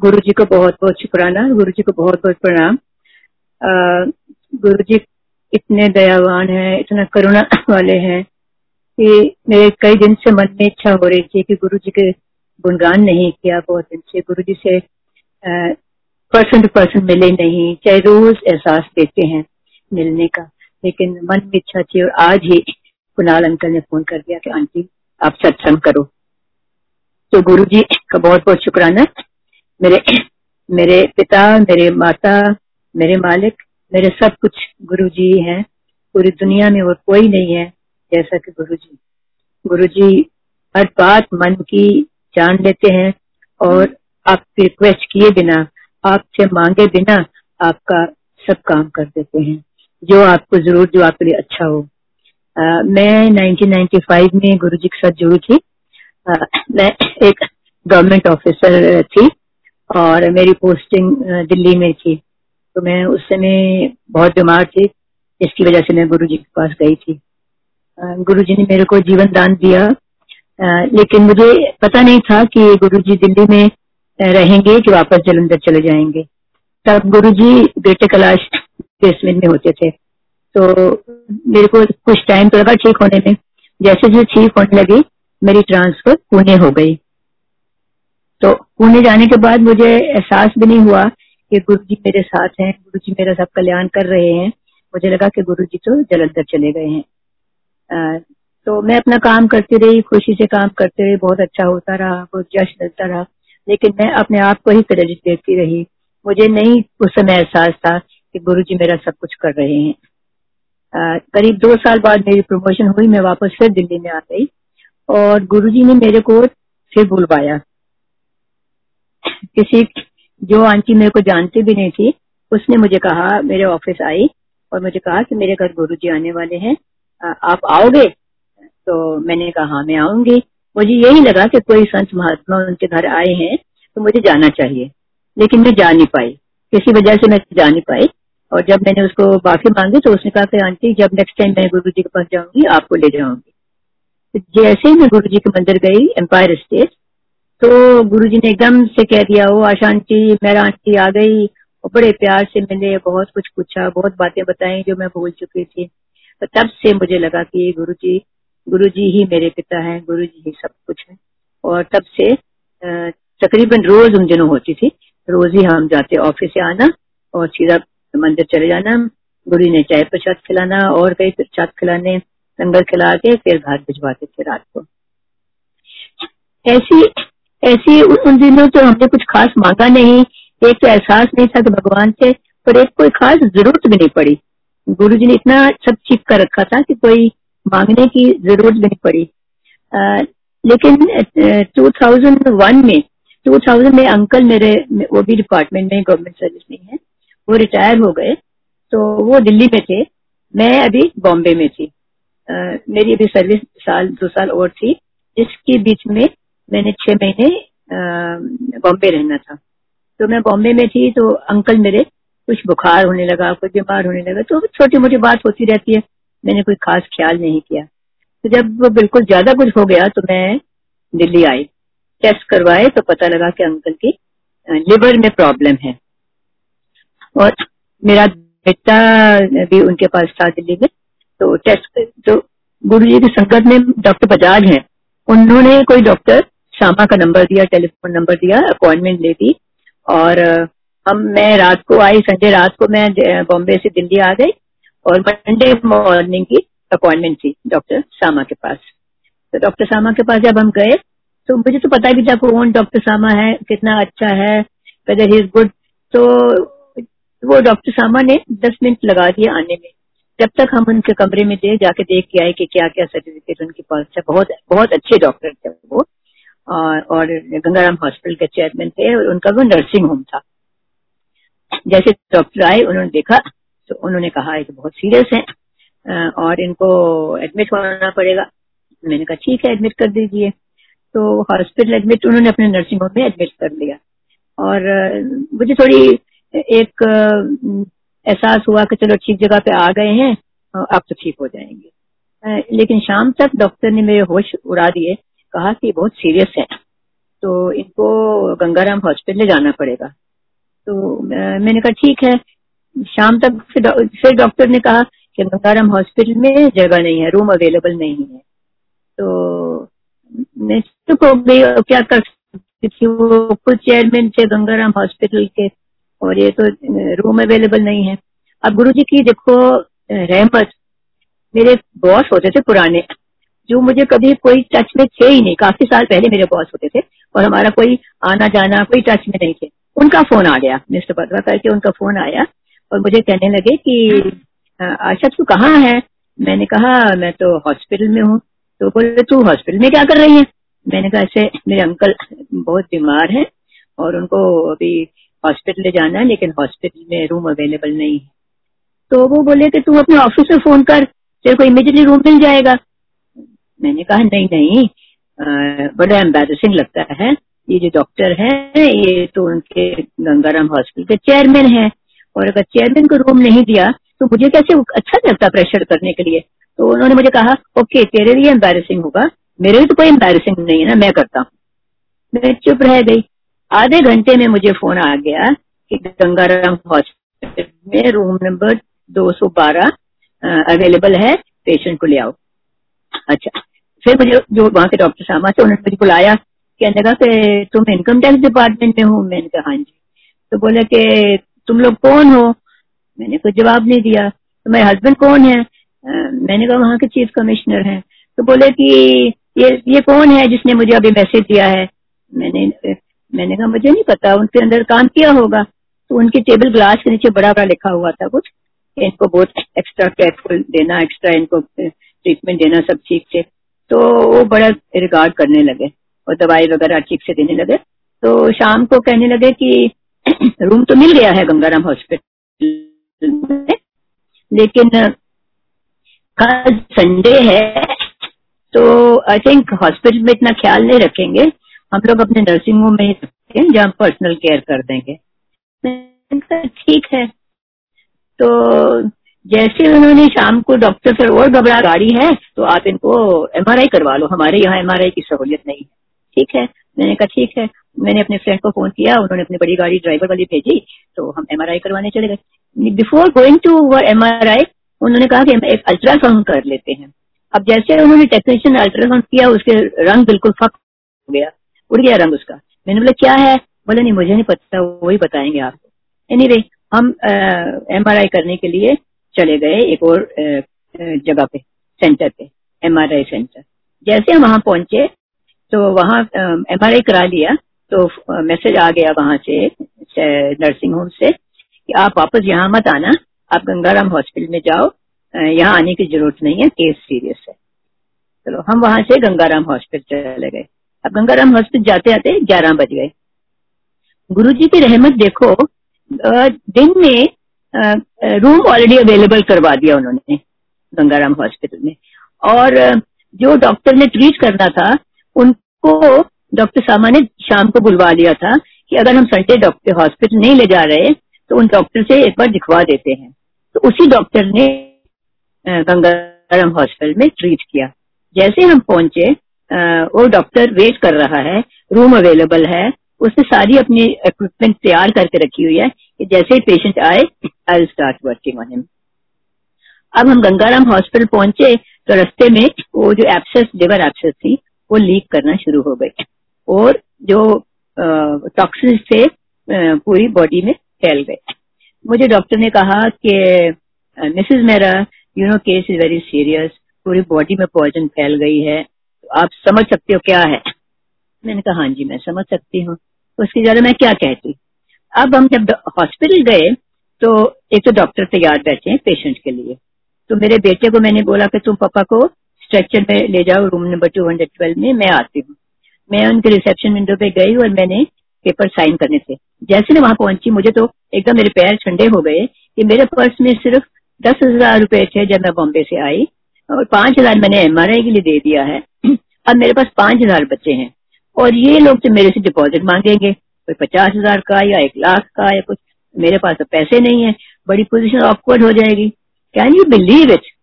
गुरु जी को बहुत बहुत शुक्राना गुरु जी को बहुत बहुत प्रणाम। गुरु जी इतने दयावान है, इतना करुणा वाले हैं कि मेरे कई दिन से मन में इच्छा हो रही थी कि गुरु जी के गुणगान नहीं किया बहुत दिन से। गुरु जी से पर्सन टू पर्सन मिले नहीं, चाहे रोज एहसास देते हैं मिलने का। लेकिन मन में इच्छा थी और आज ही कुणाल अंकल ने फ़ोन कर दिया कि आंटी, आप सत्संग करो। तो गुरु जी का बहुत बहुत शुक्राना। मेरे मेरे पिता मेरे माता मेरे मालिक मेरे सब कुछ गुरु जी हैं। पूरी दुनिया में और कोई नहीं है जैसा कि गुरु जी गुरु जी हर बात मन की जान लेते हैं और आप रिक्वेस्ट किए बिना आपसे मांगे बिना आपका सब काम कर देते हैं। जो आपको ज़रूर जो आपके लिए अच्छा हो। आ, मैं 1995 में गुरु जी के साथ जुड़ी थी। आ, मैं एक गवर्नमेंट ऑफिसर थी। और मेरी पोस्टिंग दिल्ली में थी। तो मैं उस समय बहुत बीमार थी, जिसकी वजह से मैं गुरु जी के पास गई थी। गुरु जी ने मेरे को जीवन दान दिया। लेकिन मुझे पता नहीं था कि गुरु जी दिल्ली में रहेंगे कि वापस जलंधर चले जाएँगे। तब गुरु जी बेटे कलाश बेसमेंट में होते थे। तो मेरे को कुछ टाइम तो लगा ठीक होने में। जैसे जैसे ठीक होने लगी, मेरी ट्रांसफ़र पुणे हो गई। तो पुणे जाने के बाद मुझे एहसास भी नहीं हुआ कि गुरु जी मेरे साथ हैं गुरु जी मेरा सब कल्याण कर रहे हैं। मुझे लगा कि गुरु जी तो जलंधर चले गए हैं। तो मैं अपना काम करती रही, खुशी से काम करते रही, बहुत अच्छा होता रहा बहुत जश मिलता रहा। लेकिन मैं अपने आप को ही क्रेडिट देती रही। मुझे नहीं उस समय एहसास था कि गुरु जी मेरा सब कुछ कर रहे हैं। करीब दो साल बाद मेरी प्रमोशन हुई, मैं वापस फिर दिल्ली में आ गई। और गुरु जी ने मेरे को फिर बुलवाया। किसी जो आंटी मेरे को जानती भी नहीं थी, उसने मुझे कहा, मेरे ऑफ़िस आई और मुझे कहा कि मेरे घर गुरु जी आने वाले हैं। आप आओगे? तो मैंने कहा हाँ मैं आऊँगी। मुझे यही लगा कि कोई संत महात्मा उनके घर आए हैं तो मुझे जाना चाहिए। लेकिन मैं जा नहीं पाई। किसी वजह से मैं जा नहीं पाई। और जब मैंने उसको माफ़ी मांगी तो उसने कहा कि, आंटी, जब नेक्स्ट टाइम मैं गुरु जी के पास जाऊँगी, आपको ले जाऊँगी। तो जैसे ही मैं गुरु जी के मंदिर गई एम्पायर स्टेट तो गुरु जी ने एकदम से कह दिया वो आशा आंटी मेरा आंटी आ गई। और बड़े प्यार से मैंने बहुत कुछ पूछा, बहुत बातें बताई जो मैं भूल चुकी थी। तो तब से मुझे लगा कि गुरु जी गुरु जी ही मेरे पिता हैं गुरु जी ही सब कुछ है। और तब से तकरीबन रोज उन दिनों होती थी। रोज ही हम जाते ऑफ़िस से आना और सीधा मंदिर चले जाना गुरु ने चाय प्रसाद खिलाना और कई प्रसाद खिलाने, लंगर खिला के फिर घर भिजवाते थे रात को। ऐसी ऐसी उन दिनों तो हमने कुछ खास मांगा नहीं एक तो एहसास नहीं था कि भगवान से पर एक कोई खास ज़रूरत भी नहीं पड़ी। गुरु जी ने इतना सब छिप कर रखा था कि कोई मांगने की ज़रूरत नहीं पड़ी। आ, लेकिन टू थाउज़ेंड वन में टू थाउज़ेंड में अंकल मेरे वो भी डिपार्टमेंट में गवर्नमेंट सर्विस में है वो रिटायर हो गए तो वो दिल्ली में थे मैं अभी बॉम्बे में थी। आ, मेरी अभी सर्विस साल दो साल और थी जिसके बीच में मैंने छह महीने बॉम्बे रहना था। तो मैं बॉम्बे में थी तो अंकल मेरे कुछ बुखार होने लगा, कुछ बीमार होने लगा तो छोटी मोटी बात होती रहती है। मैंने कोई खास ख्याल नहीं किया। तो जब बिल्कुल ज़्यादा कुछ हो गया तो मैं दिल्ली आई। टेस्ट करवाए तो पता लगा कि अंकल की लिवर में प्रॉब्लम है। और मेरा बेटा भी उनके पास था दिल्ली में तो टेस्ट तो गुरु जी की संकट में डॉक्टर बजाज हैं। उन्होंने कोई डॉक्टर शामा का नंबर दिया, टेलीफोन नंबर दिया, अपॉइंटमेंट ले दी और हम, मैं रात को आई, संडे रात को मैं बॉम्बे से दिल्ली आ गई और मंडे मॉर्निंग की अपॉइंटमेंट थी डॉक्टर सामा के पास। तो डॉक्टर सामा के पास जब हम गए तो मुझे तो पता भी था कौन डॉक्टर सामा है, कितना अच्छा है वेदर ही इज़ गुड तो वो डॉक्टर सामा ने दस मिनट लगा दिए आने में। जब तक हम उनके कमरे में थे, जाके देख के आए कि क्या क्या सर्टिफिकेट उनके पास है। बहुत बहुत अच्छे डॉक्टर थे वो। और, गंगाराम हॉस्पिटल के चेयरमैन थे और उनका वो नर्सिंग होम था। जैसे डॉक्टर आए उन्होंने देखा तो उन्होंने कहा कि बहुत सीरियस है और इनको एडमिट होना पड़ेगा। मैंने कहा ठीक है एडमिट कर दीजिए। तो हॉस्पिटल एडमिट उन्होंने अपने नर्सिंग होम में एडमिट कर लिया। और मुझे थोड़ी एक एहसास हुआ कि चलो ठीक जगह पे आ गए हैं अब तो ठीक हो जाएँगे। लेकिन शाम तक डॉक्टर ने मेरे होश उड़ा दिए कहा कि बहुत सीरियस है तो इनको गंगाराम हॉस्पिटल ले जाना पड़ेगा। तो मैंने कहा, ठीक है। शाम तक फिर डॉक्टर ने कहा कि गंगाराम हॉस्पिटल में जगह नहीं है रूम अवेलेबल नहीं है। तो मैं चुप हो गई क्या कर सकती वो खुद चेयरमैन थे गंगाराम हॉस्पिटल के और ये तो रूम अवेलेबल नहीं है। अब गुरु जी की देखो रहमत, मेरे बॉस होते थे पुराने। जो मुझे कभी कोई टच में थे ही नहीं। काफ़ी साल पहले मेरे बॉस होते थे और हमारा कोई आना जाना, कोई टच में नहीं थे। उनका फ़ोन आ गया मिस्टर बदवा करके उनका फ़ोन आया और मुझे कहने लगे कि आशा, तू कहाँ है? मैंने कहा, मैं तो हॉस्पिटल में हूँ। तो बोले, तू हॉस्पिटल में क्या कर रही है? मैंने कहा, ऐसे मेरे अंकल बहुत बीमार है और उनको अभी हॉस्पिटल ले जाना है, लेकिन हॉस्पिटल में रूम अवेलेबल नहीं है। तो वो बोले कि, तू अपने ऑफ़िस में फ़ोन कर, तेरे को इमीडिएटली रूम मिल जाएगा। मैंने कहा, नहीं नहीं बड़ा एम्बेसिंग लगता है। ये जो डॉक्टर है, ये तो उनके गंगाराम हॉस्पिटल के चेयरमैन है। और अगर चेयरमैन को रूम नहीं दिया तो मुझे कैसे अच्छा लगता प्रेशर करने के लिए? तो उन्होंने मुझे कहा, ओके, तेरे लिए एम्बेसिंग होगा। मेरे लिए तो कोई एम्बेसिंग नहीं है ना, मैं करता हूँ। मैं चुप रह गई। आधे घंटे में मुझे फ़ोन आ गया कि गंगाराम हॉस्पिटल में रूम नंबर 212 अवेलेबल है पेशेंट को ले आओ। अच्छा। फिर मुझे जो वहाँ के डॉक्टर सामा थे उन्होंने मुझे बुलाया, कहने लगा कि तुम इनकम टैक्स डिपार्टमेंट में हो? मैंने कहा हाँ जी। तो बोले कि तुम लोग कौन हो? मैंने कोई जवाब नहीं दिया। तो मेरे हस्बैंड कौन है? मैंने कहा, वहाँ के चीफ कमिश्नर हैं। तो बोले कि ये ये कौन है जिसने मुझे अभी मैसेज दिया है? मैंने मैंने कहा, मुझे नहीं पता, उनके अंदर काम किया होगा? तो उनके टेबल ग्लास के नीचे बड़ा बड़ा लिखा हुआ था कुछ। इनको बहुत एक्स्ट्रा केयरफुल देना एक्स्ट्रा इनको ट्रीटमेंट देना सब ठीक से तो वो बड़ा रिगार्ड करने लगे और दवाई वगैरह ठीक से देने लगे। तो शाम को कहने लगे कि रूम तो मिल गया है गंगाराम हॉस्पिटल में, लेकिन कल संडे है तो आई थिंक हॉस्पिटल में इतना ख्याल नहीं रखेंगे। हम लोग अपने नर्सिंग होम में रखेंगे, जहाँ पर्सनल केयर कर देंगे। ठीक है। तो जैसे उन्होंने शाम को डॉक्टर सर और घबरा गाड़ी है तो आप इनको एमआरआई करवा लो। हमारे यहाँ एमआरआई की सहूलियत नहीं है। ठीक है? मैंने कहा ठीक है। मैंने अपने फ्रेंड को फ़ोन किया उन्होंने अपनी बड़ी गाड़ी ड्राइवर वाली भेजी तो हम एमआरआई करवाने चले गए। बिफोर गोइंग टू एमआरआई उन्होंने कहा कि हम एक अल्ट्रासाउंड कर लेते हैं। अब जैसे उन्होंने टेक्नीशियन अल्ट्रासाउंड किया उसके रंग बिल्कुल फक हो गया। उड़ गया रंग उसका। मैंने बोला क्या है? बोला नहीं मुझे नहीं पता वही बताएँगे आपको। एनी anyway, हम एमआरआई करने के लिए चले गए एक और जगह पे सेंटर पे एमआरआई सेंटर जैसे हम वहाँ पहुँचे तो वहाँ एम करा लिया तो मैसेज आ गया वहाँ से नर्सिंग होम से, कि आप वापस यहाँ मत आना, आप गंगाराम हॉस्पिटल में जाओ यहाँ आने की ज़रूरत नहीं है केस सीरियस है। चलो, हम वहाँ से गंगाराम हॉस्पिटल चले गए। अब गंगाराम हॉस्पिटल जाते आते ग्यारह बज गए। गुरु जी की रहमत देखो दिन में रूम ऑलरेडी अवेलेबल करवा दिया उन्होंने, गंगाराम हॉस्पिटल में। और जो डॉक्टर ने ट्रीट करना था, उनको डॉक्टर सामा ने शाम को बुलवा लिया था कि अगर हम संडे डॉक्टर हॉस्पिटल नहीं ले जा रहे तो उन डॉक्टर से एक बार दिखवा देते हैं। तो उसी डॉक्टर ने गंगाराम हॉस्पिटल में ट्रीट किया। जैसे हम पहुँचे वो डॉक्टर वेट कर रहा है रूम अवेलेबल है उसने सारी अपनी इक्विपमेंट तैयार करके रखी हुई है कि जैसे ही पेशेंट आए I start working on him अब हम गंगाराम हॉस्पिटल पहुँचे तो रस्ते में वो जो एप्सेस लिवर एप्सेस थी, वो लीक करना शुरू हो गई और जो टॉक्सिन से पूरी बॉडी में फैल गए। मुझे डॉक्टर ने कहा कि मिसेज मेरा you know case is very serious पूरी बॉडी में पॉइजन फैल गई है तो आप समझ सकते हो क्या है? मैंने कहा हाँ जी, मैं समझ सकती हूँ। उसकी ज़्यादा मैं क्या कहती? अब हम जब हॉस्पिटल गए तो एक तो डॉक्टर तैयार बैठे हैं पेशेंट के लिए। तो मेरे बेटे को मैंने बोला कि, तुम पापा को स्ट्रेचर में ले जाओ room number two hundred twelve में, मैं आती हूँ। मैं उनके रिसेप्शन विंडो पे गई और मैंने पेपर साइन करने थे। जैसे मैं वहाँ पहुँची, मुझे तो एकदम मेरे पैर ठंडे हो गए कि मेरे पर्स में सिर्फ़ दस हज़ार रुपए थे जब मैं बॉम्बे से आई और पाँच हज़ार मैंने एमआरआई के लिए दे दिया है। अब मेरे पास पाँच हज़ार बच्चे हैं। और ये लोग तो मेरे से डिपॉजिट मांगेंगे। कोई पचास हज़ार का या एक लाख का या कुछ, मेरे पास तो पैसे नहीं है। बड़ी पोजीशन ऑकवर्ड हो जाएगी। कैन यू बिलीव इट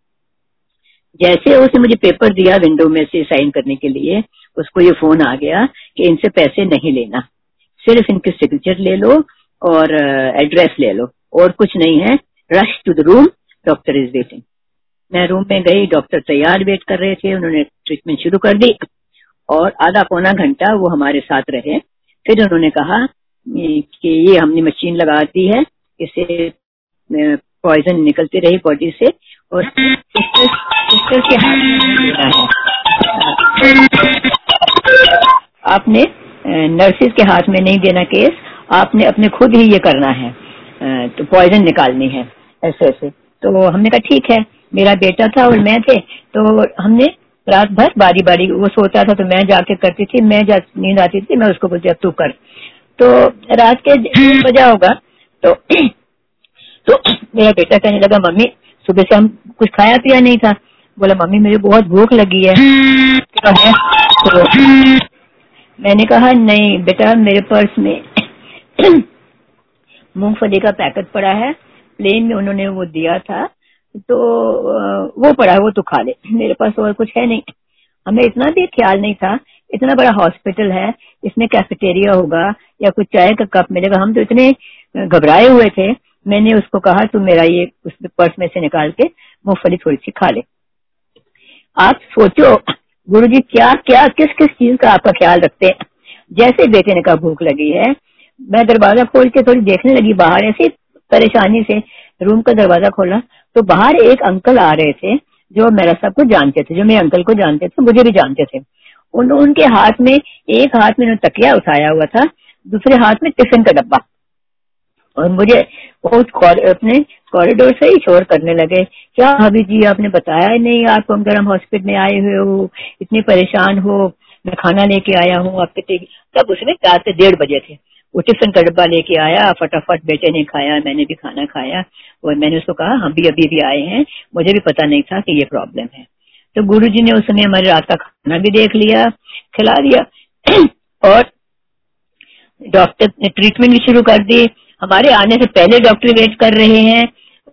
जैसे उसने मुझे पेपर दिया विंडो में से साइन करने के लिए, उसको ये फ़ोन आ गया कि इनसे पैसे नहीं लेना। सिर्फ़ इनके सिग्नेचर ले लो और एड्रेस ले लो। और कुछ नहीं है। Rush to the room doctor is waiting मैं रूम में गई डॉक्टर तैयार वेट कर रहे थे। उन्होंने ट्रीटमेंट शुरू कर दी। और आधा पौना घंटा वो हमारे साथ रहे। फिर उन्होंने कहा कि ये हमने मशीन लगा दी है, इसे पॉइजन निकलती रही बॉडी से और सिस्टर के हाथ आपने नर्सिस के हाथ में नहीं देना केस आपने अपने खुद ही ये करना है तो पॉइजन निकालनी है ऐसे ऐसे तो हमने कहा, ठीक है, मेरा बेटा था और मैं थे तो हमने रात भर बारी बारी वो सोता था तो मैं जाके करती थी मैं जा नींद आती थी मैं उसको बोलती अब तू कर। तो रात के बजा होगा तो तो मेरा बेटा कहने लगा मम्मी सुबह से हम कुछ खाया पिया नहीं था। बोला मम्मी मुझे बहुत भूख लगी है। तो, है तो मैंने कहा नहीं बेटा मेरे पर्स में मूंगफली का पैकेट पड़ा है। प्लेन में उन्होंने वो दिया था तो वो पड़ा है, वो तो खा ले। मेरे पास और कुछ है नहीं। हमें इतना भी ख्याल नहीं था, इतना बड़ा हॉस्पिटल है, इसमें कैफेटेरिया होगा या कुछ चाय का कप मिलेगा, हम तो इतने घबराए हुए थे। मैंने उसको कहा, तू मेरा ये, उस पर्स में से निकाल के मूंगफली थोड़ी सी खा ले। आप सोचो गुरु जी क्या क्या किस किस चीज़ का आपका ख्याल रखते हैं? जैसे बेटे ने कहा, भूख लगी है। मैं दरवाज़ा खोल के थोड़ी देखने लगी बाहर, ऐसी परेशानी से रूम का दरवाज़ा खोला। तो बाहर एक अंकल आ रहे थे जो मेरा सब कुछ जानते थे, जो मेरे अंकल को जानते थे, मुझे भी जानते थे। उन, उनके हाथ में, एक हाथ में तकिया उठाया हुआ था, दूसरे हाथ में टिफ़िन का डब्बा। और मुझे उस अपने कॉरिडोर से ही शोर करने लगे, क्या अभी जी, आपने बताया नहीं, आप अगर हम हॉस्पिटल में आए हुए हो? इतने परेशान हो, मैं खाना लेके आया हूँ, आपके तब उसमें चार से डेढ़ बजे थे। वो टिफ़िन का डब्बा लेके आया, फटाफट बेटे ने खाया, मैंने भी खाना खाया और मैंने उसको कहा, हम भी अभी भी आए हैं, मुझे भी पता नहीं था कि ये प्रॉब्लम है। तो गुरु जी ने उस समय हमारे रात का खाना भी देख लिया, खिला दिया और डॉक्टर ने ट्रीटमेंट भी शुरू कर दी। हमारे आने से पहले डॉक्टर वेट कर रहे हैं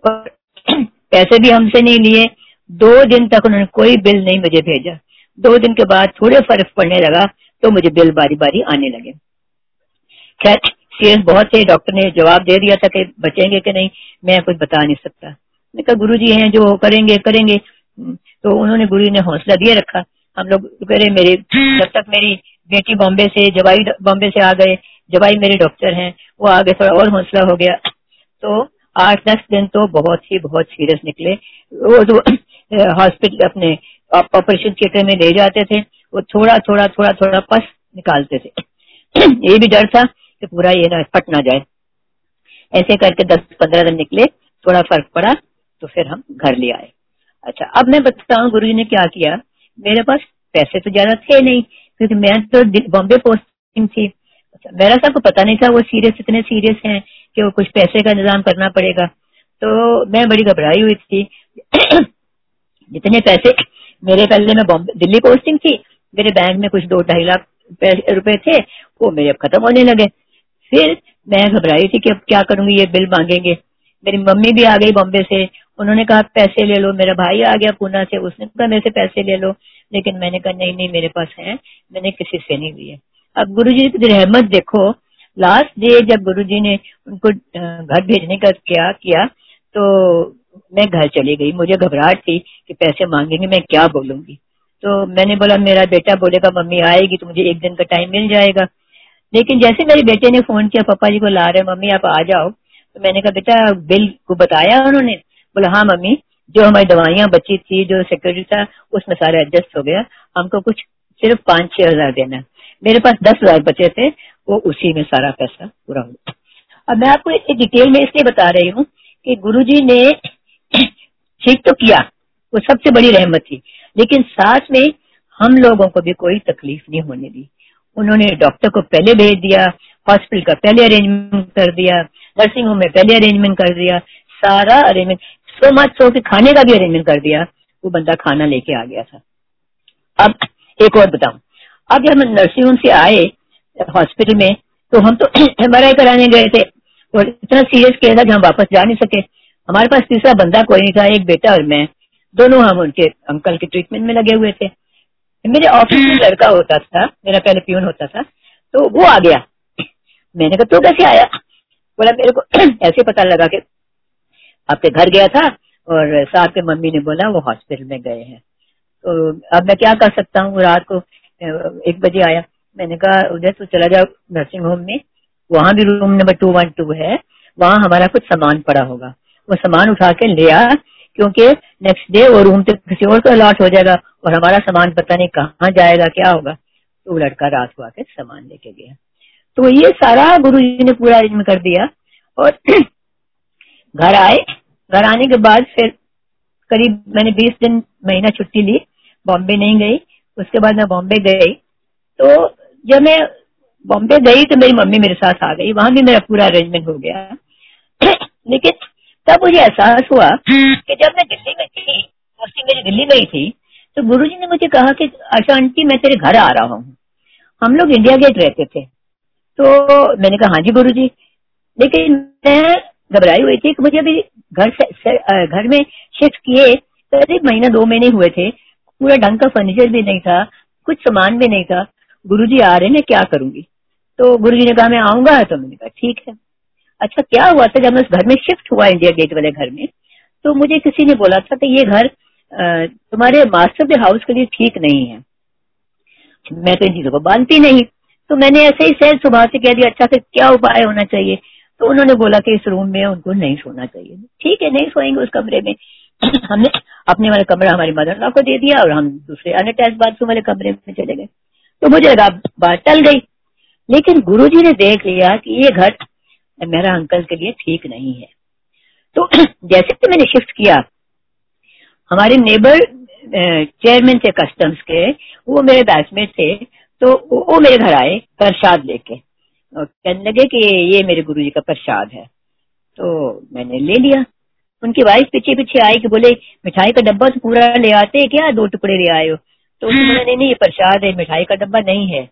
और पैसे भी हमसे नहीं लिए। दो दिन तक उन्होंने कोई बिल नहीं मुझे भेजा। दो दिन के बाद थोड़े फ़र्क पड़ने लगा तो मुझे बिल बारी बारी आने लगे। खैर सीरियस बहुत थे डॉक्टर ने जवाब दे दिया था कि बचेंगे कि नहीं, मैं कुछ बता नहीं सकता। मैं कहा गुरु जी हैं जो करेंगे करेंगे। तो उन्होंने गुरु ने हौसला दिए रखा। हम लोग कह रहे मेरे, जब तक मेरी बेटी बॉम्बे से, जवाई बॉम्बे से आ गए, जवाई मेरे डॉक्टर हैं, वो आगे थोड़ा और हौसला हो गया। तो आठ, दस दिन तो बहुत ही, बहुत सीरियस निकले। वो जो हॉस्पिटल अपने ऑपरेशन थिएटर में ले जाते थे। वो थोड़ा थोड़ा थोड़ा थोड़ा पस निकालते थे। ये भी डर था कि पूरा ये ना फट ना जाए। ऐसे करके दस पंद्रह दिन निकले, थोड़ा फ़र्क पड़ा तो फिर हम घर ले आए। अच्छा अब मैं बताता हूँ गुरु जी ने क्या किया? मेरे पास पैसे तो ज़्यादा थे नहीं, क्योंकि मैं तो बॉम्बे पोस्टिंग थी। अच्छा मेरा सबको पता नहीं था, वो सीरियस, इतने सीरियस हैं कि वो कुछ पैसे का इंतज़ाम करना पड़ेगा। तो मैं बड़ी घबराई हुई थी। जितने पैसे मेरे पहले में बॉम्बे, दिल्ली पोस्टिंग थी, मेरे बैंक में कुछ दो ढाई लाख रुपए थे, वो मेरे अब खत्म होने लगे। फिर मैं घबराई थी कि अब क्या करूँगी, ये बिल मांगेंगे। मेरी मम्मी भी आ गई बॉम्बे से। उन्होंने कहा, पैसे ले लो, मेरा भाई आ गया पूना से। उसने कहा, मेरे से पैसे ले लो। लेकिन मैंने कहा, नहीं नहीं, मेरे पास है। मैंने किसी से नहीं लिए। अब गुरु जी की रहमत देखो। लास्ट डे जब गुरु जी ने उनको घर भेजने का क्या, किया तो मैं घर चली गई। मुझे घबराहट थी कि पैसे मांगेंगे, मैं क्या बोलूँगी। तो मैंने बोला, मेरा बेटा बोलेगा, मम्मी आएगी तो मुझे एक दिन का टाइम मिल जाएगा। लेकिन जैसे मेरे बेटे ने फ़ोन किया, पापा जी को ला रहे मम्मी आप आ जाओ। तो मैंने कहा, बेटा, बिल को बताया उन्होंने? बोला हाँ मम्मी, जो हमारी दवाइयाँ बची थी, जो सिक्योरिटी था, उसमें सारा एडजस्ट हो गया। हमको कुछ सिर्फ़ पाँच छह हज़ार देना मेरे पास दस हज़ार बचे थे, वो उसी में सारा पैसा पूरा हो अब मैं आपको एक डिटेल में इसलिए बता रही हूँ कि गुरुजी ने ठीक तो किया, वो सबसे बड़ी रहमत थी, लेकिन साथ में हम लोगों को भी कोई तकलीफ़ नहीं होने दी। उन्होंने डॉक्टर को पहले भेज दिया हॉस्पिटल का पहले अरेंजमेंट कर दिया नर्सिंग होम में पहले अरेंजमेंट कर दिया, सारा अरेंजमेंट सो मच सो के खाने का भी अरेंजमेंट कर दिया, वो बंदा खाना लेके आ गया था। अब एक और बताऊ। अब जब हम नर्सिंग होम से आए हॉस्पिटल में तो हम तो एमआरआई कराने गए थे, और इतना सीरियस केस था कि हम वापस जा नहीं सके। हमारे पास तीसरा बंदा कोई नहीं था, एक बेटा और मैं। दोनों हम उनके अंकल के ट्रीटमेंट में लगे हुए थे। मेरे ऑफ़िस में लड़का होता था, मेरा पहले प्यून होता था तो वो आ गया। मैंने कहा तो कैसे आया? बोला, मेरे को ऐसे पता लगा कि आपके घर गया था और साथ के मम्मी ने बोला, वो हॉस्पिटल में गए हैं। तो अब मैं क्या कर सकता हूँ? रात को एक बजे आया। मैंने कहा, उधर तो चला जाओ नर्सिंग होम में। वहाँ भी room number two one two है। वहाँ हमारा कुछ सामान पड़ा होगा। वो सामान उठा के ले आ, क्योंकि नेक्स्ट डे वो रूम तो किसी और को अलॉट हो जाएगा। और हमारा सामान पता नहीं कहाँ जाएगा क्या होगा। तो वो लड़का रात को आके सामान लेके गया। तो ये सारा गुरु जी ने पूरा अरेंजमेंट कर दिया और घर आए। घर आने के बाद फिर करीब मैंने बीस दिन महीना छुट्टी ली बॉम्बे नहीं गई। उसके बाद मैं बॉम्बे गई। तो जब मैं बॉम्बे गई तो मेरी मम्मी मेरे साथ आ गई। वहाँ भी मेरा पूरा अरेंजमेंट हो गया। लेकिन तब मुझे एहसास हुआ कि जब मैं दिल्ली में थी उसी मेरी दिल्ली गई थी तो गुरु जी ने मुझे कहा कि आशा आंटी मैं तेरे घर आ रहा हूँ। हम लोग इंडिया गेट रहते थे। तो मैंने कहा हाँ जी गुरु जी लेकिन मैं घबराई हुई थी कि मुझे अभी घर से घर में शिफ्ट किए करीब महीना, दो महीने हुए थे। पूरा ढंग का फर्नीचर भी नहीं था, कुछ सामान भी नहीं था। गुरु जी आ रहे हैं क्या करूँगी? तो गुरु जी ने कहा, मैं आऊँगा? तो मैंने कहा, ठीक है। अच्छा क्या हुआ था जब मैं उस घर में शिफ्ट हुआ इंडिया गेट वाले घर में? तो मुझे किसी ने बोला था कि ये घर तुम्हारे मास्टर के हाउस के लिए ठीक नहीं है। मैं तो इन चीज़ों को बांधती नहीं। तो मैंने ऐसे ही सहज सुबह से कह दिया अच्छा फिर क्या उपाय होना चाहिए? तो उन्होंने बोला कि इस रूम में उनको नहीं सोना चाहिए। ठीक है, नहीं सोएँगे उस कमरे में। हमने अपने वाले कमरा हमारी मदर लॉ को दे दिया और हम दूसरे अनअटैच बाथरूम वाले कमरे में चले गए। तो मुझे लगा, बात टल गई। लेकिन गुरुजी ने देख लिया कि ये घर मेरा अंकल के लिए ठीक नहीं है। तो जैसे कि मैंने शिफ्ट किया हमारे नेबर चेयरमैन थे कस्टम्स के, वो मेरे बैचमेट थे तो वो मेरे घर आए प्रसाद लेके। कहने लगे कि ये मेरे गुरु जी का प्रसाद है। तो मैंने ले लिया। उनकी वाइफ पीछे पीछे आई कि बोले, मिठाई का डब्बा तो पूरा ले आते क्या? दो टुकड़े ले आए हो। तो उन्होंने नहीं नहीं, ये प्रसाद है, मिठाई का डब्बा नहीं है।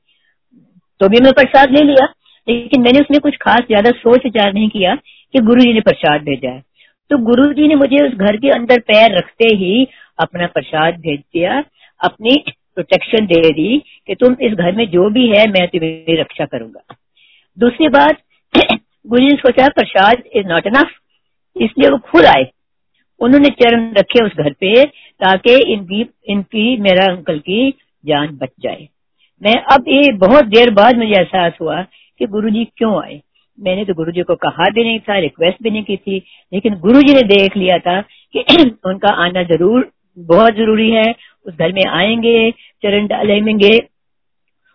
तो भी मैं प्रसाद ले लिया। लेकिन मैंने उसमें कुछ खास ज़्यादा सोच विचार नहीं किया कि गुरु जी ने प्रसाद भेजा है। तो गुरु जी ने मुझे उस घर के अंदर पैर रखते ही अपना प्रसाद भेज दिया, अपनी प्रोटेक्शन दे दी कि तुम इस घर में जो भी है मैं तुम्हें रक्षा करूँगा। दूसरी बात गुरु जी ने सोचा प्रसाद इज़ नॉट इनफ इसलिए वो खुद आए। उन्होंने चरण रखे उस घर पे ताकि इनकी इनकी, मेरा अंकल की जान बच जाए। मैं अब ये बहुत देर बाद मुझे एहसास हुआ कि गुरुजी क्यों आए। मैंने तो गुरुजी को कहा भी नहीं था रिक्वेस्ट भी नहीं की थी, लेकिन गुरुजी ने देख लिया था कि उनका आना ज़रूर, बहुत ज़रूरी है। उस घर में आएँगे, चरण डालेंगे।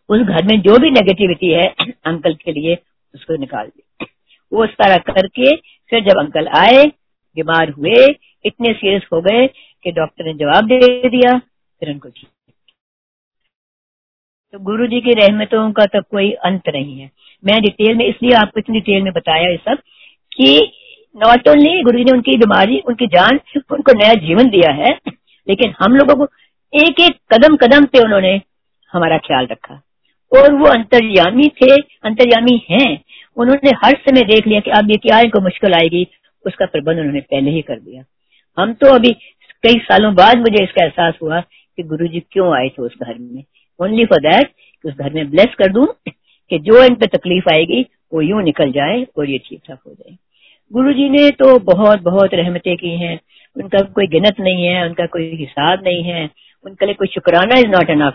उस घर में जो भी नेगेटिविटी है, अंकल के लिए उसको निकाल दे। वो तरह करके फिर जब अंकल आए, बीमार हुए, इतने सीरियस हो गए कि डॉक्टर ने जवाब दे दिया, फिर उनको तो गुरु जी की रहमतों का तो कोई अंत नहीं है। मैं डिटेल में, इसलिए आपको इतनी डिटेल में बताया ये सब, कि नॉट ओनली गुरु जी ने उनकी बीमारी, उनकी जान, उनको नया जीवन दिया है, लेकिन हम लोगों को एक एक कदम कदम पे उन्होंने हमारा ख्याल रखा। और वो अंतर्यामी थे, अंतर्यामी हैं। उन्होंने हर समय देख लिया कि अब ये क्या, इनको मुश्किल आएगी, उसका प्रबंध उन्होंने पहले ही कर दिया। हम तो अभी कई सालों बाद मुझे इसका एहसास हुआ कि गुरु जी क्यों आए थे उस घर में। ओनली फॉर दैट उस घर में ब्लेस कर दूँ कि जो इन पे तकलीफ़ आएगी, वो यूँ निकल जाए और ये ठीक ठाक हो जाए। गुरु जी ने तो बहुत बहुत रहमतें की हैं। उनका कोई गिनत नहीं है, उनका कोई हिसाब नहीं है। उनके लिए कोई शुक्राना इज़ नॉट अनफ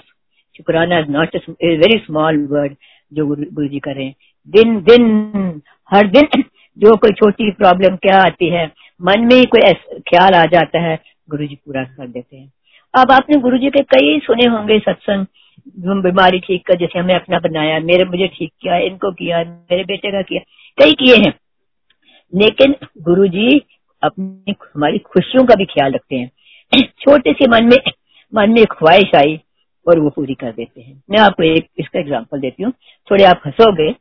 शुक्राना is not is very small word जो गुरु जी करें। दिन दिन, हर दिन जो कोई छोटी प्रॉब्लम क्या आती है, मन में ही कोई ख्याल आ जाता है गुरु जी पूरा कर देते हैं। अब आपने गुरु जी के कई सुने होंगे सत्संग। बीमारी ठीक कर जैसे हमने अपना बनाया मेरे मुझे ठीक किया इनको किया मेरे बेटे का किया कई किए हैं। लेकिन गुरु जी अपनी हमारी खुशियों का भी ख्याल रखते हैं। छोटे से मन में मन में ख्वाहिश आई और वो पूरी कर देते हैं। मैं आपको एक इसका एग्ज़ाम्पल देती हूँ। थोड़े आप हंसोगे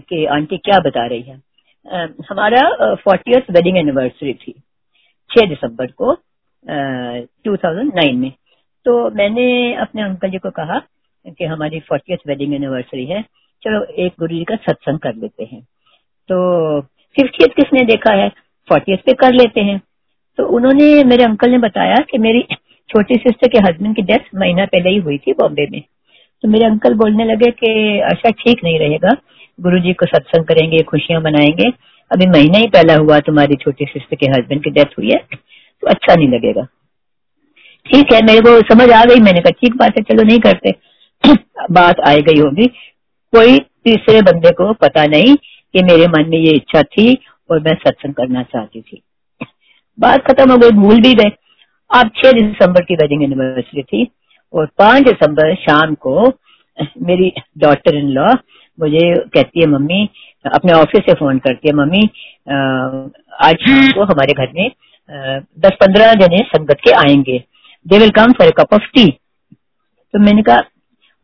कि आंटी क्या बता रही है। आ, हमारा फोर्टियथ वेडिंग एनिवर्सरी थी 6 दिसंबर को थाउज़ेंड नाइन में। तो मैंने अपने अंकल जी को कहा कि हमारी फोर्टियथ वेडिंग एनिवर्सरी है। चलो, एक गुरु जी का सत्संग कर लेते हैं। तो फिफ्टियथ किसने देखा है? फोर्टी पे कर लेते हैं। तो उन्होंने, मेरे अंकल ने बताया कि मेरी छोटी सिस्टर के हस्बैंड की डेथ महीना पहले ही हुई थी बॉम्बे में। तो मेरे अंकल बोलने लगे कि अच्छा ठीक नहीं रहेगा। गुरु जी को सत्संग करेंगे, खुशियाँ मनाएँगे। अभी महीना ही पहला हुआ तुम्हारी छोटी सिस्टर के हस्बैंड की डेथ हुई है। तो अच्छा नहीं लगेगा। ठीक है, मेरे को समझ आ गई, मैंने कहा, ठीक बात है, चलो नहीं करते। बात आ गई होगी। कोई तीसरे बंदे को पता नहीं कि मेरे मन में ये इच्छा थी और मैं सत्संग करना चाहती थी। बात खत्म हो गई, भूल भी गए। अब छह दिसंबर की वेडिंग एनिवर्सरी थी और पाँच दिसंबर शाम को मेरी डॉटर इन लॉ मुझे कहती है, मम्मी, अपने ऑफ़िस से फ़ोन करती है, मम्मी आज शाम को हमारे घर में दस पंद्रह जने संगत के आएँगे। They will come for cup of tea तो मैंने कहा,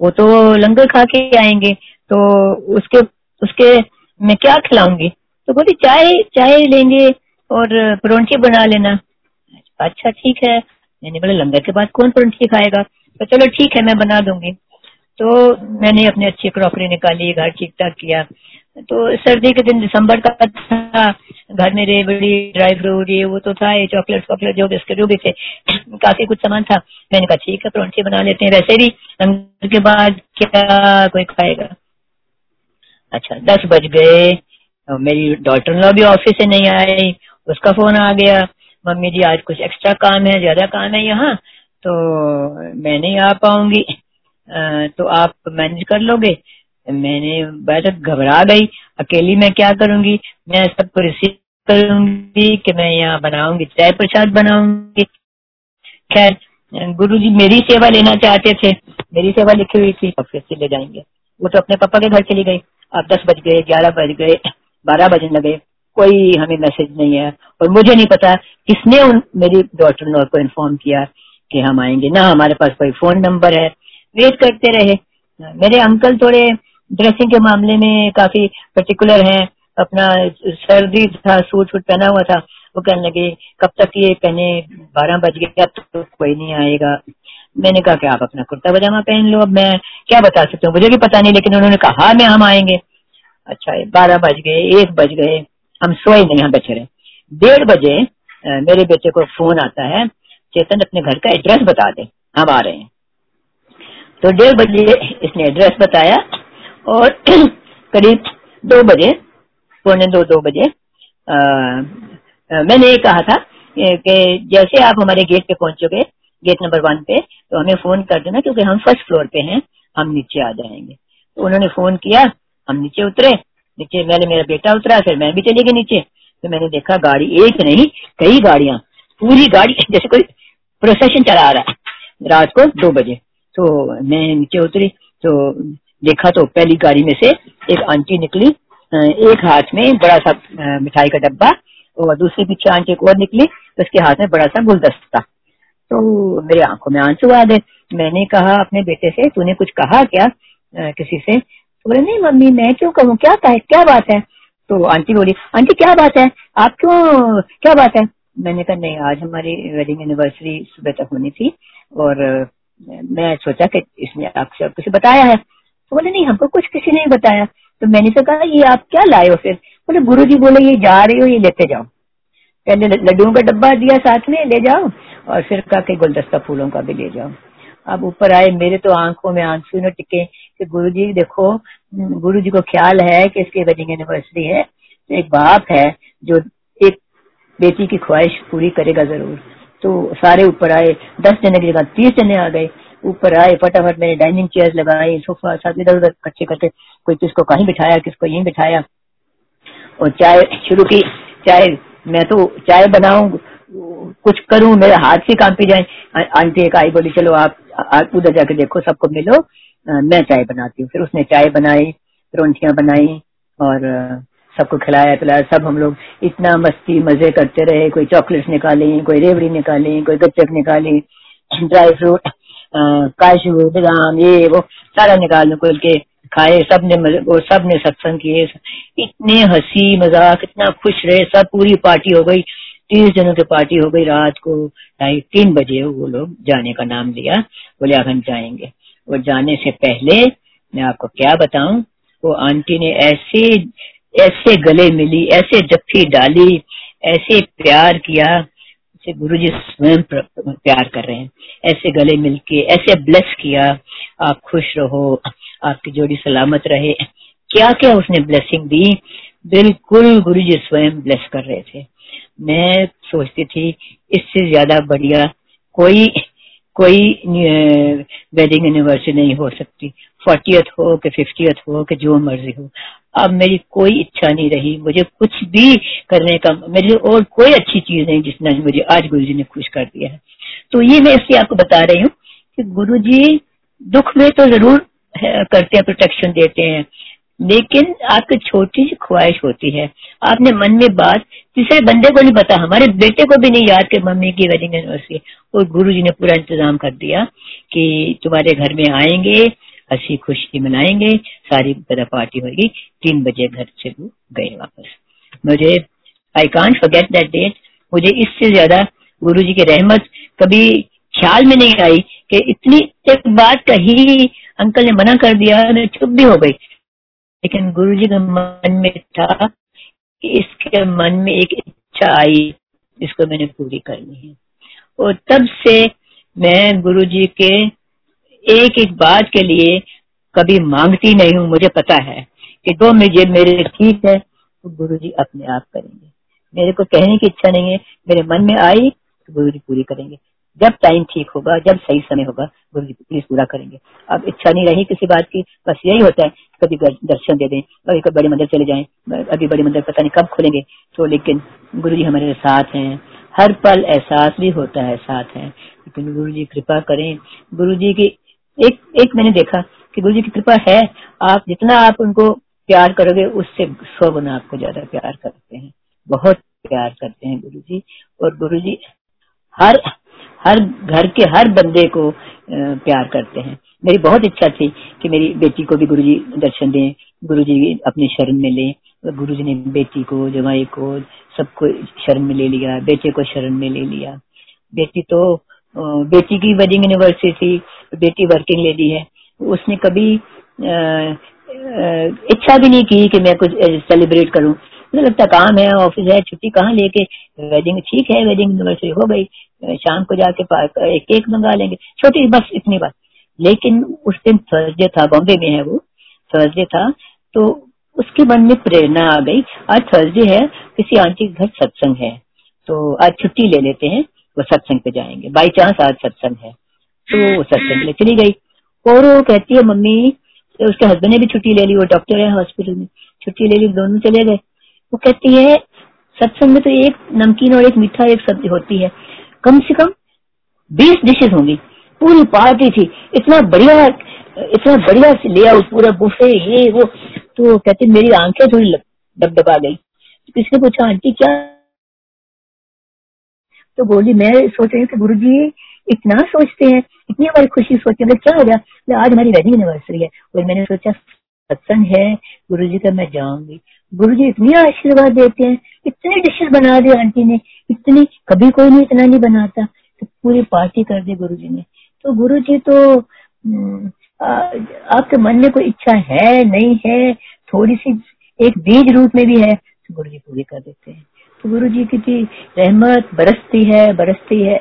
वो तो लंगर खा के आएँगे तो उसके उसके मैं क्या खिलाऊँगी? तो बोली, चाय चाय लेंगे और परोंठी बना लेना. अच्छा ठीक है। मैंने बोला, लंगर के बाद कौन परोंठी खाएगा? तो चलो, ठीक है, मैं बना दूँगी। तो मैंने अपने अच्छी क्रॉकरी निकाली, घर ठीक ठाक किया। तो सर्दी के दिन दिसंबर का था, घर में रेबड़ी ड्राई फ्रूट ये वो तो था, ये चॉकलेट वॉकलेट जो बिस्किट, जो भी थे, काफ़ी कुछ सामान था। मैंने कहा, ठीक है, परोंठी बना लेते हैं। वैसे भी लंगर के बाद क्या कोई खाएगा? अच्छा दस बज गए। मेरी डॉटर लॉ भी ऑफ़िस से नहीं आई, उसका फ़ोन आ गया। मम्मी जी, आज कुछ एक्स्ट्रा काम है, ज़्यादा काम है यहाँ तो मैं नहीं आ पाऊँगी। तो आप मैनेज कर लोगे? मैंने बैठक घबरा गई। अकेली मैं क्या करूँगी? मैं सबको रिसीव करूँगी कि मैं यहाँ बनाऊँगी, चाय प्रसाद बनाऊँगी। खैर, गुरु जी मेरी सेवा लेना चाहते थे। मेरी सेवा लिखी हुई थी। ऑफ़िस से ले जाएँगे। वो तो अपने पापा के घर चली गई। अब दस बज गए, ग्यारह बज गए, बारह बजने लगे। कोई हमें मैसेज नहीं है और मुझे नहीं पता किसने उन मेरी डॉटर ने को इन्फॉर्म किया कि हम आएँगे। ना हमारे पास कोई फ़ोन नंबर है। वेट करते रहे। मेरे अंकल थोड़े ड्रेसिंग के मामले में काफ़ी पर्टिकुलर हैं। अपना सर्दी था, सूट वूट पहना हुआ था। वो कहने लगे, कब तक ये पहने? बारह बज गए, अब तो कोई नहीं आएगा। मैंने कहा कि, आप अपना कुर्ता पजामा पहन लो, अब मैं क्या बता सकती हूँ? मुझे भी पता नहीं, लेकिन उन्होंने कहा मैं, हम आएँगे अच्छा बारह बज गए, एक बज गए, हम सोए नहीं, हम बैठे रहे। डेढ़ बजे मेरे बेटे को फ़ोन आता है, चेतन, अपने घर का एड्रेस बता दे, हम आ रहे हैं। तो डेढ़ बजे इसने एड्रेस बताया और करीब दो बजे पौने दो दो बजे आ, मैंने ये कहा था कि जैसे आप हमारे गेट पे पहुंचोगे गेट नंबर वन पे तो हमें फ़ोन कर देना क्योंकि हम फ़र्स्ट फ्लोर पे हैं हम नीचे आ जाएँगे। तो उन्होंने फ़ोन किया हम नीचे उतरे नीचे मैंने मेरा बेटा उतरा फिर मैं भी चली गई नीचे। तो मैंने देखा गाड़ी एक नहीं कई गाड़ियाँ पूरी गाड़ी जैसे कोई प्रोसेशन चला रहा है। रात को दो बजे तो मैं नीचे उतरी तो देखा तो पहली गाड़ी में से एक आंटी निकली एक हाथ में बड़ा सा मिठाई का डब्बा और दूसरे पीछे आंटी एक और निकली तो उसके हाथ में बड़ा सा गुलदस्ता तो मेरी आँखों में आँसू आ गए। मैंने कहा, अपने बेटे से, तूने कुछ कहा क्या किसी से? तो बोले, नहीं मम्मी, मैं क्यों कहूँ? क्या है क्या बात है? तो आंटी बोली, आंटी, क्या बात है? आप क्यों, क्या बात है? मैंने कहा, नहीं, आज हमारी वेडिंग एनिवर्सरी सुबह तक होनी थी और मैं सोचा कि इसने आपसे किसी बताया है। तो बोले, नहीं, हमको कुछ किसी ने बताया। तो मैंने तो कहा, ये आप क्या लाए हो फिर? बोले, गुरु जी बोले, ये जा रहे हो, ये लेते जाओ। पहले लड्डुओं का डब्बा दिया साथ में, ले जाओ। और फिर कहा कि, गुलदस्ता फूलों का भी ले जाओ। अब ऊपर आए, मेरे तो आँखों में आँसू न टिके कि गुरु जी, देखो, गुरु जी को ख्याल है कि इसकी वेडिंग एनिवर्सरी है। तो एक बाप है जो एक बेटी की ख्वाहिश पूरी करेगा ज़रूर। तो सारे ऊपर आए, दस जने की जगह तीस जने आ गए। ऊपर आए फटाफट मैंने डाइनिंग चेयर लगाई सोफा सब इधर उधर कच्चे कच्चे कोई किसको कहीं बिठाया किसको यहीं बिठाया। और चाय शुरू की चाय मैं तो चाय बनाऊ कुछ करूँ मेरे हाथ से काम पी जाए आंटी एक आई बोली चलो आप, उधर जाके देखो सबको मिलो आ, मैं चाय बनाती हूँ। फिर उसने चाय बनाई रोटियाँ बनाई और सबको खिलाया पिलाया सब हम लोग इतना मस्ती मज़े करते रहे। कोई चॉकलेट निकाली कोई रेवड़ी निकाली कोई गच्चक निकाली ड्राई फ्रूट काजू बादाम ये वो सारा निकाल कोई के खाए सबने वो सबने सत्संग किए इतने हँसी मज़ाक, इतना खुश रहे, सब पूरी पार्टी हो गई, तीस जनों की पार्टी हो गई रात को, ढाई तीन बजे वो लोग जाने का नाम लिया, बोले अब हम जाएँगे। वो जाने से पहले मैं आपको क्या बताऊँ, वो आंटी ने ऐसे ऐसे गले मिली, ऐसे जफ्फी डाली, ऐसे प्यार किया से गुरु जी स्वयं प्यार कर रहे हैं। ऐसे गले मिलके, ऐसे ब्लेस किया, आप खुश रहो, आपकी जोड़ी सलामत रहे। क्या क्या उसने ब्लेसिंग दी? बिल्कुल गुरु जी स्वयं ब्लेस कर रहे थे। मैं सोचती थी, इससे ज़्यादा बढ़िया कोई कोई वेडिंग एनिवर्सरी नहीं हो सकती। फोर्टियथ हो कि फिफ्टियथ हो कि जो मर्ज़ी हो। अब मेरी कोई इच्छा नहीं रही, मुझे कुछ भी करने का, मेरी और कोई अच्छी चीज़ नहीं जिसने मुझे, आज गुरु जी ने खुश कर दिया है। तो ये मैं इसलिए आपको बता रही हूँ कि गुरु जी दुख में तो ज़रूर करते हैं प्रोटेक्शन देते हैं। लेकिन आपकी छोटी सी ख्वाहिश होती है। आपने मन में बात किसी बंदे को नहीं पता, हमारे बेटे को भी नहीं याद कि मम्मी की वेडिंग एनिवर्सरी और गुरु जी ने पूरा इंतज़ाम कर दिया कि तुम्हारे घर में आएँगे हँसी खुशी मनाएँगे, सारी तरह पार्टी होगी तीन बजे घर से वो गए वापस। मुझे I can't forget that date मुझे इससे ज़्यादा गुरु जी की रहमत कभी ख्याल में नहीं आई कि इतनी एक बात कही अंकल ने मना कर दिया मैं चुप भी हो गई। लेकिन गुरु जी का मन में था कि इसके मन में एक इच्छा आई इसको मैंने पूरी करनी है। और तब से मैं गुरु जी के एक एक बात के लिए कभी मांगती नहीं हूँ, मुझे पता है कि जो मुझे मेरे ठीक है तो गुरु जी अपने आप करेंगे। मेरे को कहने की इच्छा नहीं है, मेरे मन में आई तो गुरु जी पूरी करेंगे। जब टाइम ठीक होगा, जब सही समय होगा गुरु जी प्लीज़ पूरा करेंगे। अब इच्छा नहीं रही किसी बात की, बस यही होता है, कभी दर्शन दे दें कभी कभी बड़े मंदिर चले जाएँ अभी बड़े मंदिर पता नहीं कब खुलेंगे तो लेकिन गुरु जी हमारे साथ हैं। हर पल एहसास भी होता है साथ है। लेकिन गुरु जी कृपा करें गुरु जी की एक एक मैंने देखा कि गुरु जी की कृपा है, आप जितना आप उनको प्यार करोगे, उससे सौ गुना आपको ज़्यादा प्यार करते हैं। बहुत प्यार करते हैं गुरु जी और गुरु जी हर हर घर के हर बंदे को प्यार करते हैं। मेरी बहुत इच्छा थी कि मेरी बेटी को भी गुरु जी दर्शन दें गुरु जी अपने शरण में ले। गुरु जी ने बेटी को जवाई को, सबको शरण में ले लिया, बेटे को शरण में ले लिया। बेटी तो बेटी की वेडिंग एनिवर्सरी थी, बेटी वर्किंग लेडी है। उसने कभी इच्छा भी नहीं की कि मैं कुछ सेलिब्रेट करूँ। मुझे लगता काम है ऑफ़िस है, छुट्टी कहाँ लेके? वेडिंग ठीक है वेडिंग एनिवर्सरी हो गई। शाम को जाके एक केक मंगा लेंगे। छोटी बस इतनी बात। लेकिन उस दिन थर्सडे था बॉम्बे में है वो। थर्सडे था तो उसके मन में प्रेरणा आ गई। आज थर्सडे है, किसी आंटी के घर सत्संग है। तो आज छुट्टी ले लेते हैं। वो सत्संग पे जाएँगे। बाई चांस आज सत्संग है। तो वो सत्संग ले चली गई। और वो कहती है मम्मी उसके हस्बैंड ने भी छुट्टी ले ली वो डॉक्टर है हॉस्पिटल में। छुट्टी ले ली दोनों चले गए। वो कहती है सत्संग में तो एक नमकीन और एक मीठा एक सब्ज़ी होती है। कम से कम बीस डिशेज होंगी। पूरी पार्टी थी। इतना बढ़िया इतना बढ़िया से लिया पूरा बुफे ये वो। तो कहते मेरी आँखें थोड़ी डबडबा गई। तो किसने पूछा आंटी क्या तो बोली मैं सोच रही कि गुरु जी इतना सोचते हैं इतनी हमारी खुशी सोचते हैं क्या हो गया? आज हमारी वेडिंग एनिवर्सरी है। और मैंने सोचा सत्संग है गुरु जी का मैं जाऊँगी। गुरु जी इतनी आशीर्वाद देते हैं इतनी डिशेज बना दी आंटी ने इतनी कभी कोई नहीं इतना नहीं बनाता तो पूरी पार्टी कर दी गुरु जी ने। तो गुरु जी तो हम्म, आपके मन में कोई इच्छा है नहीं है थोड़ी सी एक बीज रूप में भी है तो गुरु जी पूरी कर देते हैं। तो गुरु जी की रहमत, बरसती है बरसती है,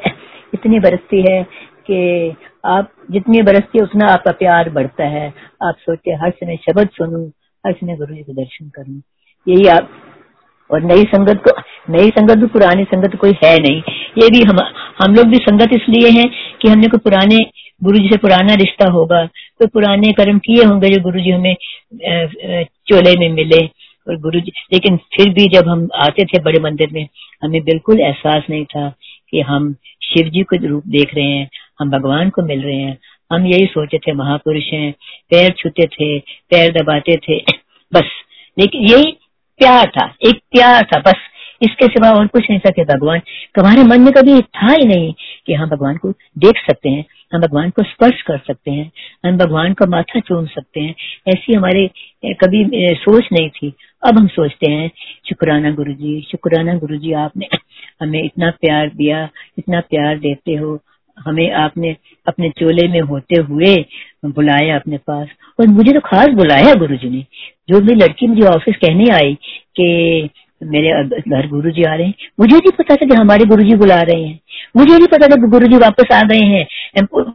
इतनी बरसती है कि आप जितनी बरसती है, उतना आपका प्यार बढ़ता है। आप सोचते हर समय शब्द सुनू, हर समय गुरु जी के दर्शन करूँ। यही आप, और नई संगत को, नई संगत भी पुरानी संगत कोई है नहीं। ये भी हम हम लोग भी संगत इसलिए हैं कि हमने कोई पुराने गुरु जी से पुराना रिश्ता होगा, कोई पुराने कर्म किए होंगे जो गुरु जी हमें चोले में मिले। और गुरु जी लेकिन फिर भी जब हम आते थे बड़े मंदिर में, हमें बिल्कुल एहसास नहीं था कि हम शिव जी को रूप देख रहे हैं, हम भगवान को मिल रहे हैं। हम यही सोचे थे, महापुरुष हैं, पैर छूते थे, पैर दबाते थे, बस। लेकिन यही प्यार था, एक प्यार था, बस। इसके सिवा और कुछ नहीं सके भगवान हमारे मन में कभी था ही नहीं कि हम भगवान को देख सकते हैं, हम भगवान को स्पर्श कर सकते हैं, हम भगवान का माथा चूम सकते हैं। ऐसी हमारे कभी सोच नहीं थी। अब हम सोचते हैं, शुक्राना गुरु जी शुक्राना गुरु जी आपने हमें इतना प्यार दिया, इतना प्यार देते हो, हमें आपने अपने चोले में होते हुए बुलाया अपने पास, और मुझे तो खास बुलाया गुरु जी ने। जो मेरी लड़की मुझे ऑफ़िस कहने आई कि मेरे घर गुरु जी आ रहे हैं, मुझे नहीं पता था कि हमारे गुरु जी बुला रहे हैं। मुझे नहीं पता था कि गुरु जी वापस आ गए हैं।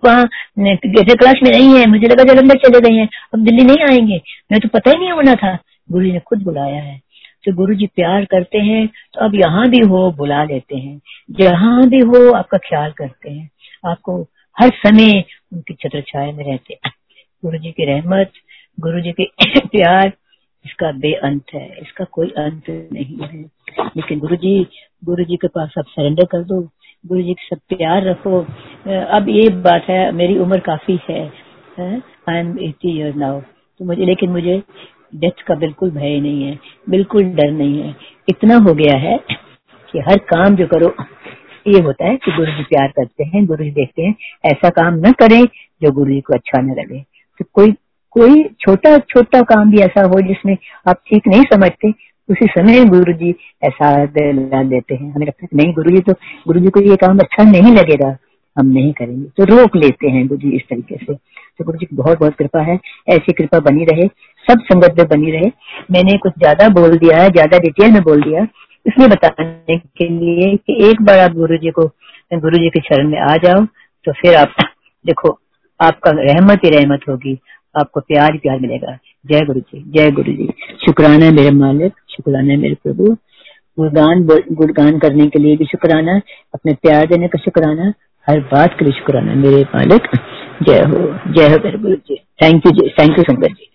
वहाँ क्लास में नहीं है, मुझे लगा जलंधर चले गए हैं, अब दिल्ली नहीं आएँगे। मैं तो पता ही नहीं होना था। गुरु जी ने खुद बुलाया है। तो गुरु जी प्यार करते हैं तो अब यहाँ भी हो, बुला लेते हैं। जहाँ भी हो, आपका ख्याल करते हैं। आपको हर समय उनकी छत्र छाया में रहते हैं। गुरु जी की रहमत गुरु जी के प्यार, इसका बेअंत है। इसका कोई अंत नहीं है। लेकिन गुरु जी गुरु जी के पास आप सरेंडर कर दो। गुरु जी सब प्यार रखो। अब ये बात है, मेरी उम्र काफ़ी है I am eighty year now तो मुझे, लेकिन मुझे डेथ का बिल्कुल भय नहीं है, बिल्कुल डर नहीं है। इतना हो गया है कि हर काम जो करो, ये होता है कि गुरु जी प्यार करते हैं, गुरु जी देखते हैं, ऐसा काम न करें जो गुरु जी को अच्छा न लगे। तो कोई कोई छोटा छोटा काम भी ऐसा हो जिसमें आप ठीक नहीं समझते, उसी समय गुरु जी ऐसा दिला देते हैं। हमें लगता है नहीं गुरु जी तो गुरु जी को ये काम अच्छा नहीं लगेगा, हम नहीं करेंगे। तो रोक लेते हैं गुरु जी इस तरीके से। तो गुरु जी की बहुत बहुत कृपा है, ऐसी कृपा बनी रहे सब संगत में बनी रहे। मैंने कुछ ज़्यादा बोल दिया है ज़्यादा डिटेल में बोल दिया। इसलिए बताने के लिए कि एक बार आप गुरु जी को गुरु जी के शरण में आ जाओ तो फिर आप, देखो, आपका रहमत ही रहमत होगी। आपको प्यार प्यार मिलेगा। जय गुरु जी जय गुरु जी शुक्राना मेरे मालिक, शुक्राना मेरे प्रभु। गुणगान गुणगान करने के लिए भी शुक्राना, अपने प्यार देने का शुक्राना। हर बात के लिए शुक्राना मेरे मालिक। जय हो जय हो मेरे गुरु जी थैंक यू जी थैंक यू शंकर जी।